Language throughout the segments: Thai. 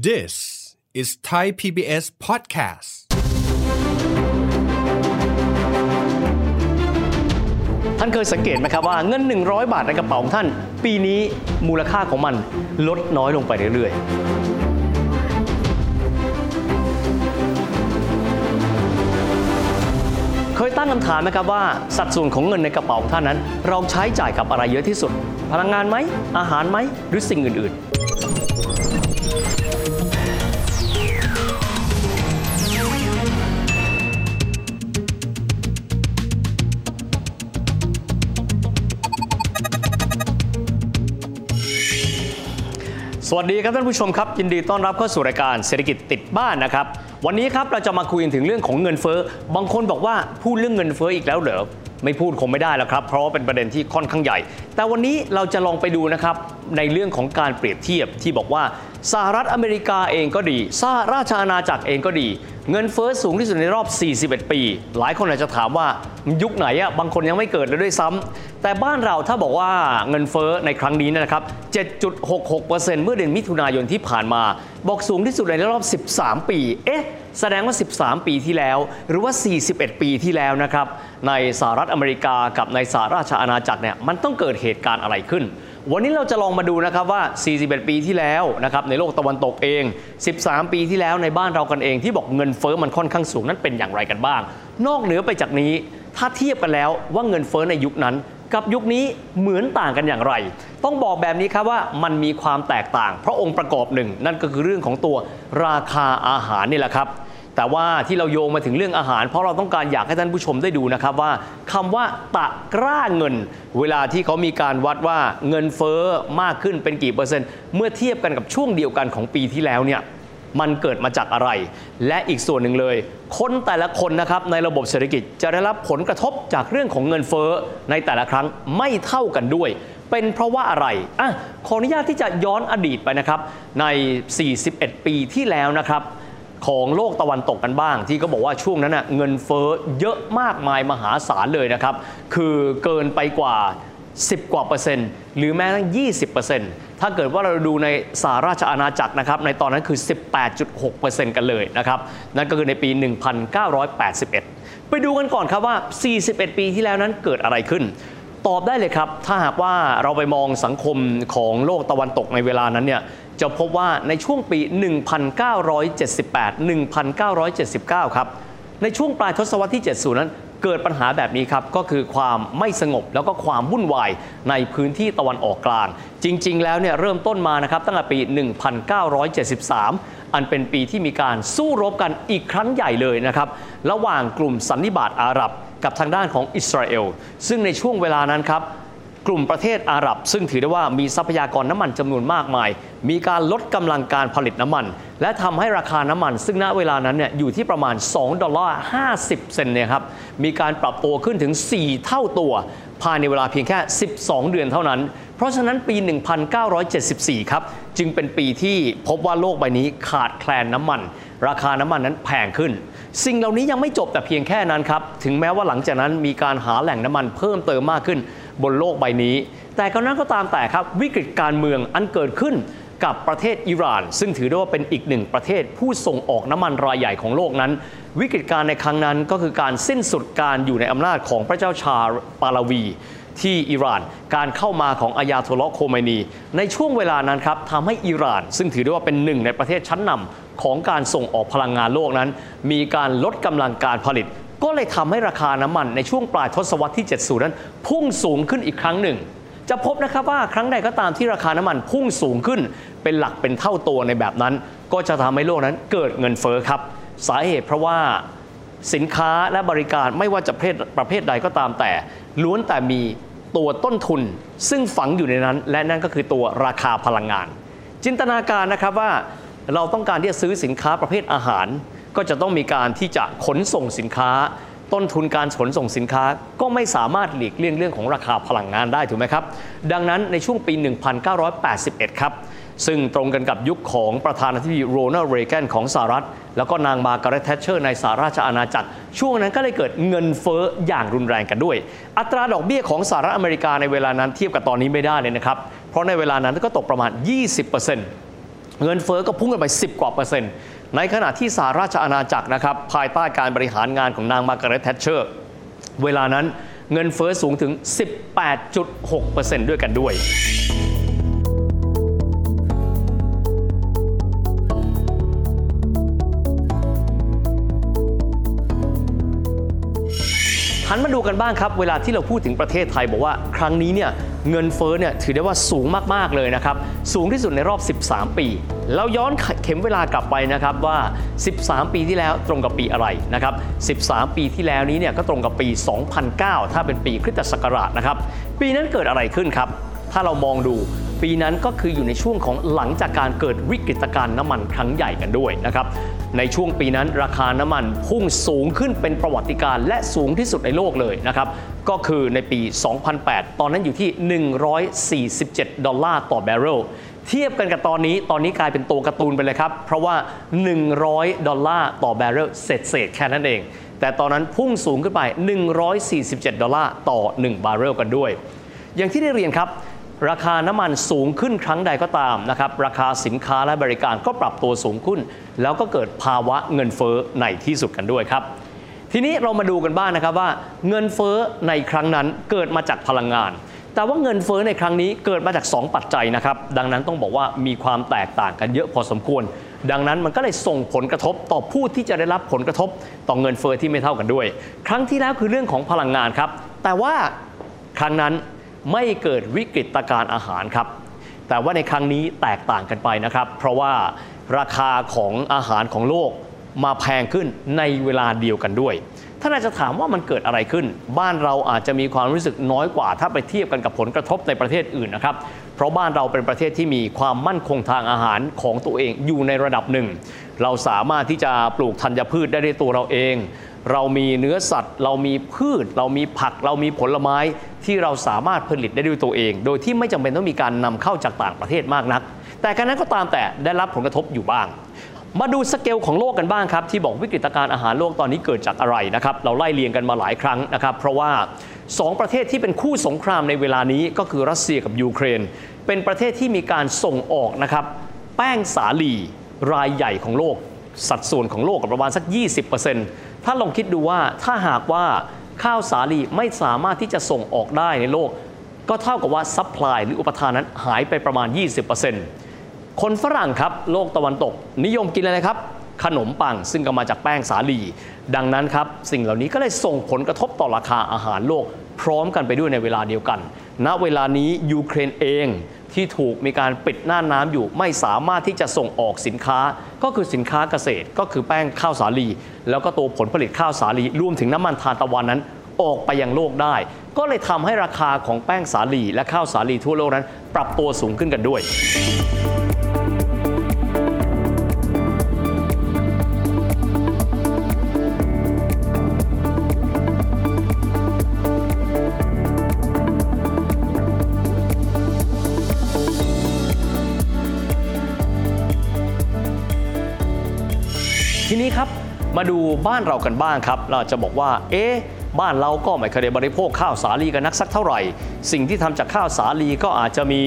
This is Thai PBS podcast. ท่านเคยสังเกตไหมครับว่าเงิน 100 บาทในกระเป๋าของท่าน ปีนี้มูลค่าของมันลดน้อยลงไปเรื่อยๆ เคยตั้งคำถามไหมครับว่าสัดส่วนของเงินในกระเป๋าของท่านนั้น เราใช้จ่ายกับอะไรเยอะที่สุด พลังงานไหมอาหารไหมหรือสิ่งอื่นๆ วัสดีครับท่านผู้ชมครับ ยินดีต้อนรับเข้าสู่รายการเศรษฐกิจติดบ้านนะครับ วันนี้ครับเราจะมาคุยถึงเรื่องของเงินเฟ้อ บางคนบอกว่าพูดเรื่องเงินเฟ้ออีกแล้วเหรอ ไม่พูดคงไม่ได้แล้วครับ เพราะว่าเป็นประเด็นที่ค่อนข้างใหญ่ แต่วันนี้เราจะลองไปดูนะครับในเรื่องของการเปรียบเทียบที่บอกว่าสหรัฐอเมริกาเองก็ดีสหราชอาณาจักรเองก็ดี เงินเฟ้อสูงที่สุดในรอบ 41 ปี หลายคนอาจจะถามว่ายุคไหนอะบางคนยังไม่เกิดเลยด้วยซ้ำแต่บ้านเราถ้าบอกว่าเงินเฟ้อในครั้งนี้นะครับ 7.66%เมื่อเดือนมิถุนายนที่ผ่านมา บอกสูงที่สุดในรอบ 13 ปี เอ๊ะ แสดงว่า 13 ปีที่แล้ว หรือว่า 41 ปีที่แล้วนะครับ ในสหรัฐอเมริกากับในสหราชอาณาจักรเนี่ยมันต้องเกิดเหตุการณ์อะไรขึ้น วันนี้เราจะลองมาดูนะครับว่า 41 ปีที่แล้วนะครับในโลกตะวันตกเอง 13 ปีที่แล้วในบ้านเรากันเองที่บอกเงินเฟ้อมันค่อนข้างสูงนั้นเป็นอย่างไรกันบ้าง นอกเหนือไปจากนี้ ถ้าเทียบกันแล้วว่าเงินเฟ้อในยุคนั้นกับยุคนี้เหมือนต่างกันอย่างไร ต้องบอกแบบนี้ครับว่ามันมีความแตกต่าง เพราะองค์ประกอบหนึ่ง นั่นก็คือเรื่องของตัวราคาอาหารนี่แหละครับ แต่ว่าที่เราโยงมาถึงเรื่องอาหาร เพราะเราต้องการอยากให้ท่านผู้ชมได้ดูนะครับว่าคำว่าตะกร้าเงิน เวลาที่เขามีการวัดว่าเงินเฟ้อมากขึ้นเป็นกี่เปอร์เซ็นต์ เมื่อเทียบกันกับช่วงเดียวกันของปีที่แล้วเนี่ยมันเกิดมาจากอะไร และอีกส่วนหนึ่งเลย คนแต่ละคนนะครับในระบบเศรษฐกิจจะได้รับผลกระทบจากเรื่องของเงินเฟ้อในแต่ละครั้งไม่เท่ากันด้วย เป็นเพราะว่าอะไรอะขออนุญาตที่จะย้อนอดีตไปนะครับใน 41 ปีที่แล้วนะครับ ของโลกตะวันตกกันบ้าง ที่ก็บอกว่าช่วงนั้นนะเงินเฟ้อเยอะมากมายมหาศาลเลยนะครับ คือเกินไปกว่า 10 กว่าเปอร์เซ็นต์ หรือแม้ทั้ง 20เปอร์เซ็นต์ถ้าเกิดว่าเราดูในสหราชอาณาจักรนะครับ ในตอนนั้นคือ 18.6เปอร์เซ็นต์กันเลยนะครับ นั่นก็คือในปี 1981 ไปดูกันก่อนครับว่า 41 ปีที่แล้วนั้นเกิดอะไรขึ้นตอบได้เลยครับ ถ้าหากว่าเราไปมองสังคมของโลกตะวันตกในเวลานั้นเนี่ย จะพบว่าในช่วงปี 1978 1979 ครับ ในช่วงปลายทศวรรษที่ 70 นั้น เกิดปัญหาแบบนี้ครับ ก็คือความไม่สงบแล้วก็ความวุ่นวายในพื้นที่ตะวันออกกลาง จริง ๆ แล้วเนี่ยเริ่มต้นมานะครับตั้งแต่ปี 1973 อันเป็นปีที่มีการสู้รบกันอีกครั้งใหญ่เลยนะครับ ระหว่างกลุ่มสันนิบาตอาหรับกับทางด้านของอิสราเอล ซึ่งในช่วงเวลานั้นครับ กลุ่มประเทศอาหรับ ซึ่งถือได้ว่ามีทรัพยากรน้ำมันจำนวนมากมาย มีการลดกำลังการผลิตน้ำมัน และทำให้ราคาน้ำมัน ซึ่งณเวลานั้นเนี่ยอยู่ที่ประมาณ 2 ดอลลาร์ 50 เซนต์เนี่ยครับมีการปรับตัวขึ้นถึง 4 เท่าตัวภายในเวลาเพียงแค่ 12 เดือนเท่านั้น เพราะฉะนั้นปี 1974 ครับ จึงเป็นปีที่พบว่าโลกใบนี้ขาดแคลนน้ำมัน ราคาน้ำมันนั้นแพงขึ้น สิ่งเหล่านี้ยังไม่จบแต่เพียงแค่นั้นครับ ถึงแม้ว่าหลังจากนั้นมีการหาแหล่งน้ำมันเพิ่มเติมมากขึ้น บนโลกใบนี้ แต่ก็นั้นก็ตามแต่ครับวิกฤตการเมืองอันเกิดขึ้นกับประเทศอิหร่าน ซึ่งถือได้ว่าเป็นอีกหนึ่งประเทศผู้ส่งออกน้ำมันรายใหญ่ของโลกนั้น วิกฤตการในครั้งนั้นก็คือการสิ้นสุดการอยู่ในอำนาจของพระเจ้าชาปาลาวี ที่อิหร่าน การเข้ามาของอายาโทลโคเมนี ในช่วงเวลานั้นครับทำให้อิหร่าน ซึ่งถือได้ว่าเป็นหนึ่งในประเทศชั้นนำของการส่งออกพลังงานโลกนั้น มีการลดกำลังการผลิต ก็เลยทำให้ราคาน้ำมันในช่วงปลายทศวรรษที่ 70 นั้น พุ่งสูงขึ้นอีกครั้งหนึ่ง จะพบนะครับว่าครั้งใดก็ตามที่ราคาน้ำมันพุ่งสูงขึ้น เป็นหลักเป็นเท่าตัวในแบบนั้น ก็จะทำให้โลกนั้นเกิดเงินเฟ้อครับ สาเหตุเพราะว่าสินค้าและบริการไม่ว่าจะประเภทประเภทใดก็ตามแต่ ล้วนแต่มีตัวต้นทุน ซึ่งฝังอยู่ในนั้น และนั่นก็คือตัวราคาพลังงาน จินตนาการนะครับว่าเราต้องการที่จะซื้อสินค้าประเภทอาหาร ก็จะต้องมีการที่จะขนส่งสินค้า ต้นทุนการขนส่งสินค้าก็ไม่สามารถหลีกเลี่ยงเรื่องของราคาพลังงานได้ถูกไหมครับ ดังนั้นในช่วงปี 1981 ครับ ซึ่งตรงกันกับยุคของประธานาธิบดีโรนัลด์เรแกนของสหรัฐ แล้วก็นางมาการ์เร็ตแทชเชอร์ในสหราชอาณาจักร ช่วงนั้นก็เลยเกิดเงินเฟ้ออย่างรุนแรงกันด้วย อัตราดอกเบี้ยของสหรัฐอเมริกาในเวลานั้นเทียบกับตอนนี้ไม่ได้เลยนะครับ เพราะในเวลานั้นก็ตกประมาณ 20%เงินเฟ้อก็พุ่งกันไป 10 กว่าเปอร์เซ็นต์ ในขณะที่สหราชอาณาจักรนะครับภายใต้การบริหารงานของนางมาร์กาเร็ตแทชเชอร์เวลานั้นเงินเฟ้อสูงถึง 18.6%ด้วยกันด้วยหันมาดูกันบ้างครับ เวลาที่เราพูดถึงประเทศไทยบอกว่าครั้งนี้เนี่ย เงินเฟ้อเนี่ยถือได้ว่าสูงมาก ๆ เลยนะครับ สูงที่สุดในรอบ 13 ปีเราย้อนเข็มเวลากลับไปนะครับว่า 13 ปีที่แล้วตรงกับปีอะไรนะครับ 13 ปีที่แล้วนี้เนี่ยก็ตรงกับปี 2009 ถ้าเป็นปีคริสตศักราชนะครับ ปีนั้นเกิดอะไรขึ้นครับ ถ้าเรามองดู ปีนั้นก็คืออยู่ในช่วงของหลังจากการเกิดวิกฤตการณ์น้ำมันครั้งใหญ่กันด้วยนะครับในช่วงปีนั้นราคาน้ำมันพุ่งสูงขึ้นเป็นประวัติการณ์และสูงที่สุดในโลกเลยนะครับก็คือในปี 2008 ตอนนั้นอยู่ที่ 147 ดอลลาร์ต่อแบเรลเทียบกันกับตอนนี้ ตอนนี้กลายเป็นตัวการ์ตูนไปเลยครับ เพราะว่า 100 ดอลลาร์ต่อแบเรลเศษเศษแค่นั้นเอง แต่ตอนนั้นพุ่งสูงขึ้นไป 147 ดอลลาร์ต่อ 1 บาร์เรลกันด้วย อย่างที่ได้เรียนครับ ราคาน้ำมันสูงขึ้นครั้งใดก็ตามนะครับราคาสินค้าและบริการก็ปรับตัวสูงขึ้น แล้วก็เกิดภาวะเงินเฟ้อในที่สุดกันด้วยครับทีนี้เรามาดูกันบ้างนะครับว่า เงินเฟ้อในครั้งนั้นเกิดมาจากพลังงาน แต่ว่าเงินเฟ้อในครั้งนี้เกิดมาจาก 2 ปัจจัยนะครับ ดังนั้นต้องบอกว่ามีความแตกต่างกันเยอะพอสมควร ดังนั้นมันก็เลยส่งผลกระทบต่อผู้ที่จะได้รับผลกระทบต่อเงินเฟ้อที่ไม่เท่ากันด้วย ครั้งที่แล้วคือเรื่องของพลังงานครับ แต่ว่าครั้งนั้น ไม่เกิดวิกฤตการอาหารครับ แต่ว่าในครั้งนี้แตกต่างกันไปนะครับ เพราะว่าราคาของอาหารของโลกมาแพงขึ้นในเวลาเดียวกันด้วยถ้านอาจจะถามว่ามันเกิดอะไรขึ้น บ้านเราอาจจะมีความรู้สึกน้อยกว่า ถ้าไปเทียบกันกับผลกระทบในประเทศอื่นนะครับ เพราะบ้านเราเป็นประเทศที่มีความมั่นคงทางอาหารของตัวเองอยู่ในระดับหนึ่ง เราสามารถที่จะปลูกธัญพืชได้ด้วยตัวเราเอง เรามีเนื้อสัตว์ เรามีพืช เรามีผัก เรามีผลไม้ที่เราสามารถผลิตได้ด้วยตัวเอง โดยที่ไม่จำเป็นต้องมีการนำเข้าจากต่างประเทศมากนัก แต่การนั้นก็ตามแต่ได้รับผลกระทบอยู่บ้าง มาดูสเกลของโลกกันบ้างครับ ที่บอกวิกฤตการณ์อาหารโลกตอนนี้เกิดจากอะไรนะครับ เราไล่เรียงกันมาหลายครั้งนะครับ เพราะว่า 2 ประเทศที่เป็นคู่สงครามในเวลานี้ก็คือรัสเซียกับยูเครน เป็นประเทศที่มีการส่งออกนะครับแป้งสาลีรายใหญ่ของโลก สัดส่วนของโลกกับประมาณสัก 20% ถ้าลองคิดดูว่าถ้าหากว่าข้าวสาลีไม่สามารถที่จะส่งออกได้ในโลก ก็เท่ากับว่า supply หรืออุปทานนั้นหายไปประมาณ 20%คนฝรั่งครับ โลกตะวันตก นิยมกินอะไรครับ ขนมปังซึ่งก็มาจากแป้งสาลี ดังนั้นครับ สิ่งเหล่านี้ก็เลยส่งผลกระทบต่อราคาอาหารโลก พร้อมกันไปด้วยในเวลาเดียวกัน ณ เวลานี้ยูเครนเองที่ถูกมีการปิดน่านน้ำอยู่ไม่สามารถที่จะส่งออกสินค้า ก็คือสินค้าเกษตรก็คือแป้งข้าวสาลี แล้วก็ตัวผลผลิตข้าวสาลีรวมถึงน้ำมันทานตะวันนั้นออกไปยังโลกได้ ก็เลยทำให้ราคาของแป้งสาลีและข้าวสาลีทั่วโลกนั้น ปรับตัวสูงขึ้นกันด้วย ครับ มาดูบ้านเรากันบ้างครับ เราจะบอกว่า เอ๊ะบ้านเราก็ไม่เคยได้บริโภคข้าวสาลีกันนักสักเท่าไหร่ สิ่งที่ทำจากข้าวสาลีก็อาจจะมี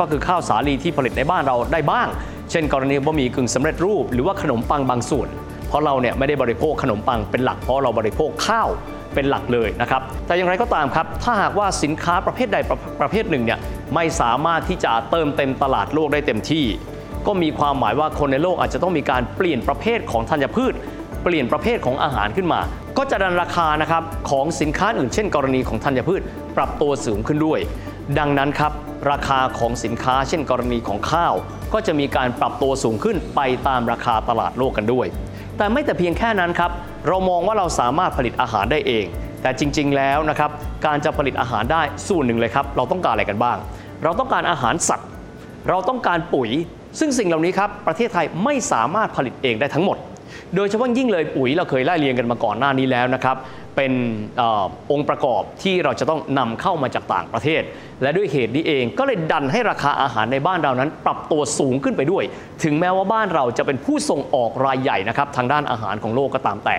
ก็คือข้าวสาลีที่ผลิตในบ้านเราได้บ้าง เช่น กรณีบะหมี่กึ่งสำเร็จรูป หรือว่าขนมปังบางส่วน เพราะเราเนี่ยไม่ได้บริโภคขนมปังเป็นหลักเพราะเราบริโภคข้าวเป็นหลักเลยนะครับ แต่อย่างไรก็ตามครับ ถ้าหากว่าสินค้าประเภทใดประประเภทหนึ่งเนี่ยไม่สามารถที่จะเติมเต็มตลาดโลกได้เต็มที่ ก็มีความหมายว่าคนในโลกอาจจะต้องมีการเปลี่ยนประเภทของธัญพืช เปลี่ยนประเภทของอาหารขึ้นมา ก็จะดันราคานะครับของสินค้าอื่นเช่น กรณีของธัญพืช ปรับตัวสูงขึ้นด้วย ดังนั้นครับราคาของสินค้าเช่น กรณีของข้าว ก็จะมีการปรับตัวสูงขึ้นไปตามราคาตลาดโลกกันด้วย แต่ไม่แต่เพียงแค่นั้นครับเรามองว่าเราสามารถผลิตอาหารได้เอง แต่จริง ๆ แล้วนะครับการจะผลิตอาหารได้ส่วนหนึ่งเลยครับ เราต้องการอะไรกันบ้าง เราต้องการอาหารสัตว์ เราต้องการปุ๋ย ซึ่งสิ่งเหล่านี้ครับประเทศไทยไม่สามารถผลิตเองได้ทั้งหมด โดยเฉพาะยิ่งเลยปุ๋ยเราเคยไล่เรียงกันมาก่อนหน้านี้แล้วนะครับเป็นออองค์ประกอบที่เราจะต้องนำเข้ามาจากต่างประเทศ และด้วยเหตุนี้เองก็เลยดันให้ราคาอาหารในบ้านเรานั้น ปรับตัวสูงขึ้นไปด้วย ถึงแม้ว่าบ้านเราจะเป็นผู้ส่งออกรายใหญ่นะครับทางด้านอาหารของโลกก็ตามแต่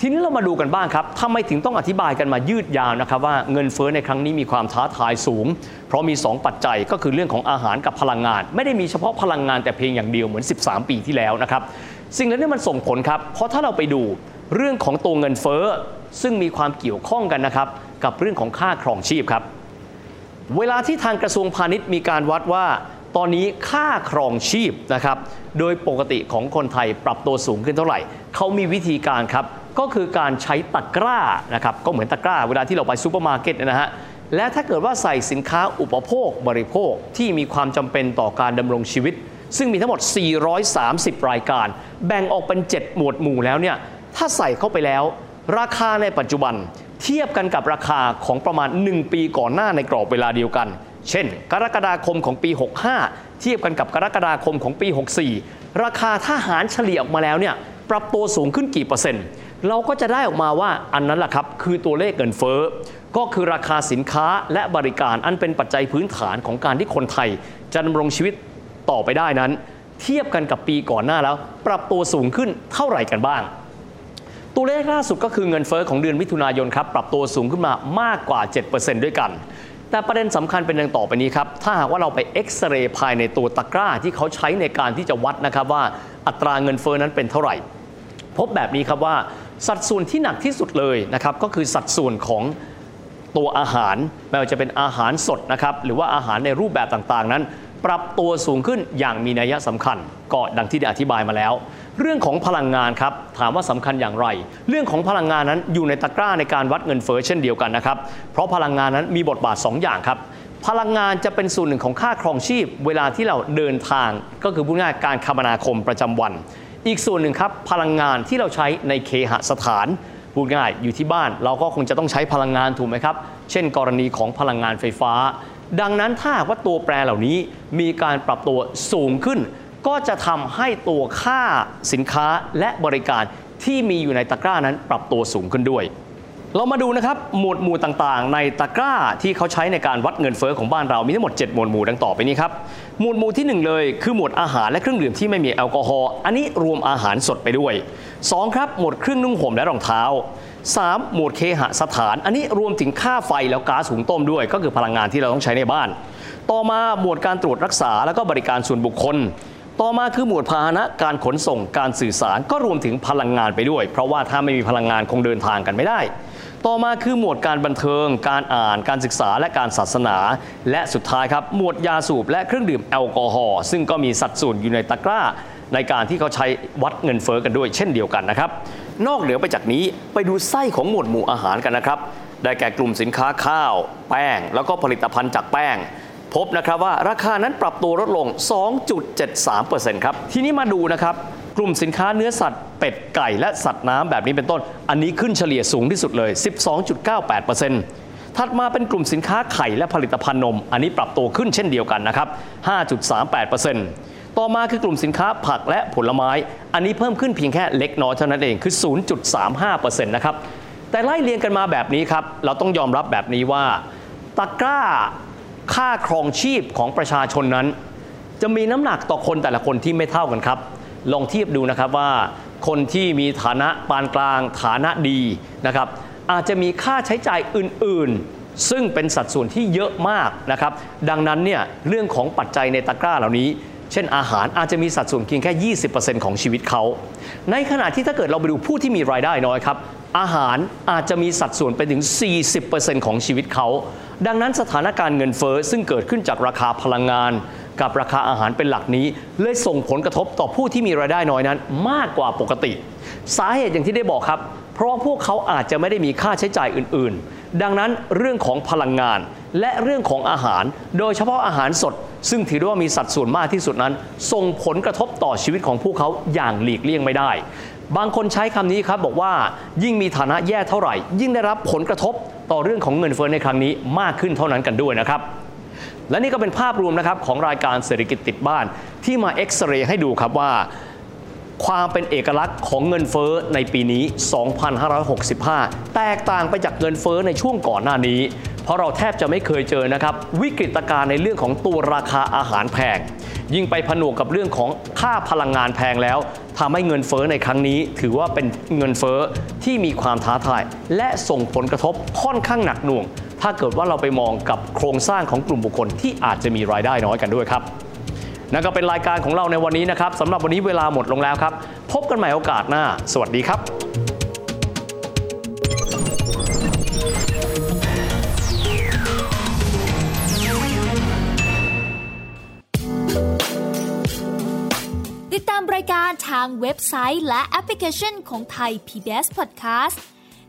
ทีนี้เรามาดูกันบ้างครับทำไมถึงต้องอธิบายกันมายืดยาวนะครับว่าเงินเฟ้อในครั้งนี้มีความท้าทายสูง เพราะมี 2 ปัจจัยก็คือเรื่องของอาหารกับพลังงาน ไม่ได้มีเฉพาะพลังงานแต่เพียงอย่างเดียวเหมือน 13 ปีที่แล้วนะครับ สิ่งเหล่านี้มันส่งผลครับ เพราะถ้าเราไปดูเรื่องของตัวเงินเฟ้อซึ่งมีความเกี่ยวข้องกันนะครับกับเรื่องของค่าครองชีพครับ เวลาที่ทางกระทรวงพาณิชย์มีการวัดว่าตอนนี้ค่าครองชีพนะครับ โดยปกติของคนไทยปรับตัวสูงขึ้นเท่าไหร่ เขามีวิธีการครับ ก็คือการใช้ตะกร้านะครับก็เหมือนตะกร้าเวลาที่เราไปซูเปอร์มาร์เก็ตนะฮะและถ้าเกิดว่าใส่สินค้าอุปโภคบริโภคที่มีความจำเป็นต่อการดำรงชีวิต ซึ่งมีทั้งหมด 430 รายการ แบ่งออกเป็น 7 หมวดหมู่แล้วเนี่ยถ้าใส่เข้าไปแล้ว ราคาในปัจจุบัน เทียบกันกับราคาของประมาณ 1 ปีก่อนหน้าในกรอบเวลาเดียวกัน เช่น กรกฎาคมของปี 65 เทียบกันกับกรกฎาคมของปี 64 ราคาถ้าหารเฉลี่ยออกมาแล้วเนี่ยปรับตัวสูงขึ้นกี่เปอร์เซ็นต์ เราก็จะได้ออกมาว่าอันนั้นแหละครับคือตัวเลขเงินเฟ้อก็คือราคาสินค้าและบริการอันเป็นปัจจัยพื้นฐานของการที่คนไทย จะดำรงชีวิตต่อไปได้นั้น เทียบกันกับปีก่อนหน้าแล้ว ปรับตัวสูงขึ้นเท่าไหร่กันบ้าง ตัวเลขล่าสุดก็คือเงินเฟอ้อของเดือนมิถุนายนครับปรับตัวสูงขึ้นมามากกว่า 7%ด้วยกัน แต่ประเด็นสำคัญเป็นดังต่อไปนี้ครับถ้าหากว่าเราไปเอ็กซเรย์ภายในตัวตะกร้าที่เขาใช้ในการที่จะวัดนะครับว่าอัตราเงินเฟอ้อนั้นเป็นเท่าไหร่ พบแบบนี้ครับว่า สัดส่วนที่หนักที่สุดเลยนะครับก็คือสัดส่วนของตัวอาหารไม่ว่าจะเป็นอาหารสดนะครับหรือว่าอาหารในรูปแบบต่างๆ นั้น ปรับตัวสูงขึ้นอย่างมีนัยสำคัญ ก็ดังที่ได้อธิบายมาแล้ว เรื่องของพลังงานครับถามว่าสำคัญอย่างไร เรื่องของพลังงานนั้นอยู่ในตะกร้าในการวัดเงินเฟ้อเช่นเดียวกันนะครับเพราะพลังงานนั้นมีบทบาท 2 อย่างครับพลังงานจะเป็นส่วนหนึ่งของค่าครองชีพ เวลาที่เราเดินทางก็คือพูดง่ายๆการคมนาคมประจำวัน อีกส่วนหนึ่งครับพลังงานที่เราใช้ในเคหสถานพูดง่ายอยู่ที่บ้านเราก็คงจะต้องใช้พลังงานถูกไหมครับ เช่น กรณีของพลังงานไฟฟ้า ดังนั้นถ้าว่าตัวแปรเหล่านี้มีการปรับตัวสูงขึ้น ก็จะทำให้ตัวค่าสินค้าและบริการที่มีอยู่ในตะกร้านั้นปรับตัวสูงขึ้นด้วย เรามาดูนะครับหมวดหมู่ต่างๆ ในตะกร้าที่เขาใช้ในการวัดเงินเฟ้อของบ้านเรามีทั้งหมด 7 หมวดหมู่ดังต่อไปนี้ครับหมวดหมู่ที่ 1 เลยคือหมวดอาหารและเครื่องดื่มที่ไม่มีแอลกอฮอล์อันนี้รวมอาหารสดไปด้วย 2 ครับหมวดเครื่องนุ่งห่มและรองเท้า 3. หมวดเคหสถาน อันนี้รวมถึงค่าไฟแล้วก๊าซหุงต้มด้วย ก็คือพลังงานที่เราต้องใช้ในบ้าน ต่อมาหมวดการตรวจรักษาแล้วก็บริการส่วนบุคคลต่อมาคือหมวดพาหนะการขนส่งการสื่อสารก็รวมถึงพลังงานไปด้วย เพราะว่าถ้าไม่มีพลังงานคงเดินทางกันไม่ได้ ต่อมาคือหมวดการบันเทิง การอ่าน การศึกษาและการศาสนา และสุดท้ายครับหมวดยาสูบและเครื่องดื่มแอลกอฮอล์ซึ่งก็มีสัดส่วนอยู่ในตะกร้า ในการที่เขาใช้วัดเงินเฟอ้อกันด้วยเช่นเดียวกันนะครับ นอกเหนือไปจากนี้ไปดูไส้ของหมวดหมู่อาหารกันนะครับ ได้แก่กลุ่มสินค้าข้าว แป้ง แล้วก็ผลิตภัณฑ์จากแป้งพบนะครับว่าราคานั้นปรับตัวลดลง 2.73%ครับ ทีนี้มาดูนะครับ กลุ่มสินค้าเนื้อสัตว์เป็ดไก่และสัตว์น้ำแบบนี้เป็นต้น อันนี้ขึ้นเฉลี่ยสูงที่สุดเลย 12.98%ถัดมาเป็นกลุ่มสินค้าไข่และผลิตภัณฑ์นม อันนี้ปรับตัวขึ้นเช่นเดียวกันนะครับ 5.38%ต่อมาคือกลุ่มสินค้าผักและผลไม้ อันนี้เพิ่มขึ้นเพียงแค่เล็กน้อยเท่านั้นเองคือ 0.35%นะครับแต่ไล่เรียงกันมาแบบนี้ครับ เราต้องยอมรับแบบนี้ว่าตะกร้าค่าครองชีพของประชาชนนั้น จะมีน้ำหนักต่อคนแต่ละคนที่ไม่เท่ากันครับ ลองเทียบดูนะครับว่า คนที่มีฐานะปานกลางฐานะดีนะครับ อาจจะมีค่าใช้จ่ายอื่นๆ ซึ่งเป็นสัดส่วนที่เยอะมากนะครับ ดังนั้นเนี่ยเรื่องของปัจจัยในตะกร้าเหล่านี้ เช่นอาหารอาจจะมีสัดส่วนเพียงแค่ 20%ของชีวิตเขา ในขณะที่ถ้าเกิดเราไปดูผู้ที่มีรายได้น้อยครับอาหารอาจจะมีสัดส่วนไปถึง 40%ของชีวิตเขา ดังนั้นสถานการณ์เงินเฟ้อซึ่งเกิดขึ้นจากราคาพลังงาน กับราคาอาหารเป็นหลักนี้ เลยส่งผลกระทบต่อผู้ที่มีรายได้น้อยนั้น มากกว่าปกติ สาเหตุอย่างที่ได้บอกครับ เพราะพวกเขาอาจจะไม่ได้มีค่าใช้จ่ายอื่น ๆ ดังนั้นเรื่องของพลังงาน และเรื่องของอาหาร โดยเฉพาะอาหารสด ซึ่งถือได้ว่ามีสัดส่วนมากที่สุดนั้น ส่งผลกระทบต่อชีวิตของพวกเขาอย่างหลีกเลี่ยงไม่ได้บางคนใช้คำนี้ครับบอกว่ายิ่งมีฐานะแย่เท่าไหร่ ยิ่งได้รับผลกระทบต่อเรื่องของเงินเฟ้อในครั้งนี้มากขึ้นเท่านั้นกันด้วยนะครับ และนี่ก็เป็นภาพรวมนะครับของรายการเศรษฐกิจติดบ้าน ที่มาเอ็กซเรย์ให้ดูครับว่า ความเป็นเอกลักษณ์ของเงินเฟ้อในปีนี้ 2565 แตกต่างไปจากเงินเฟ้อในช่วงก่อนหน้านี้ เพราะเราแทบจะไม่เคยเจอนะครับวิกฤตการณ์ในเรื่องของตัวราคาอาหารแพงยิ่งไปผนวกกับเรื่องของค่าพลังงานแพงแล้วทำให้เงินเฟ้อในครั้งนี้ ถือว่าเป็นเงินเฟ้อที่มีความท้าทาย และส่งผลกระทบค่อนข้างหนักหน่วง ถ้าเกิดว่าเราไปมองกับโครงสร้างของกลุ่มบุคคลที่อาจจะมีรายได้น้อยกันด้วยครับนั่นก็เป็นรายการของเราในวันนี้นะครับสำหรับวันนี้เวลาหมดลงแล้วครับ พบกันใหม่โอกาสหน้า สวัสดีครับติดตามรายการทางเว็บไซต์และแอปพลิเคชันของไทย PBS Podcast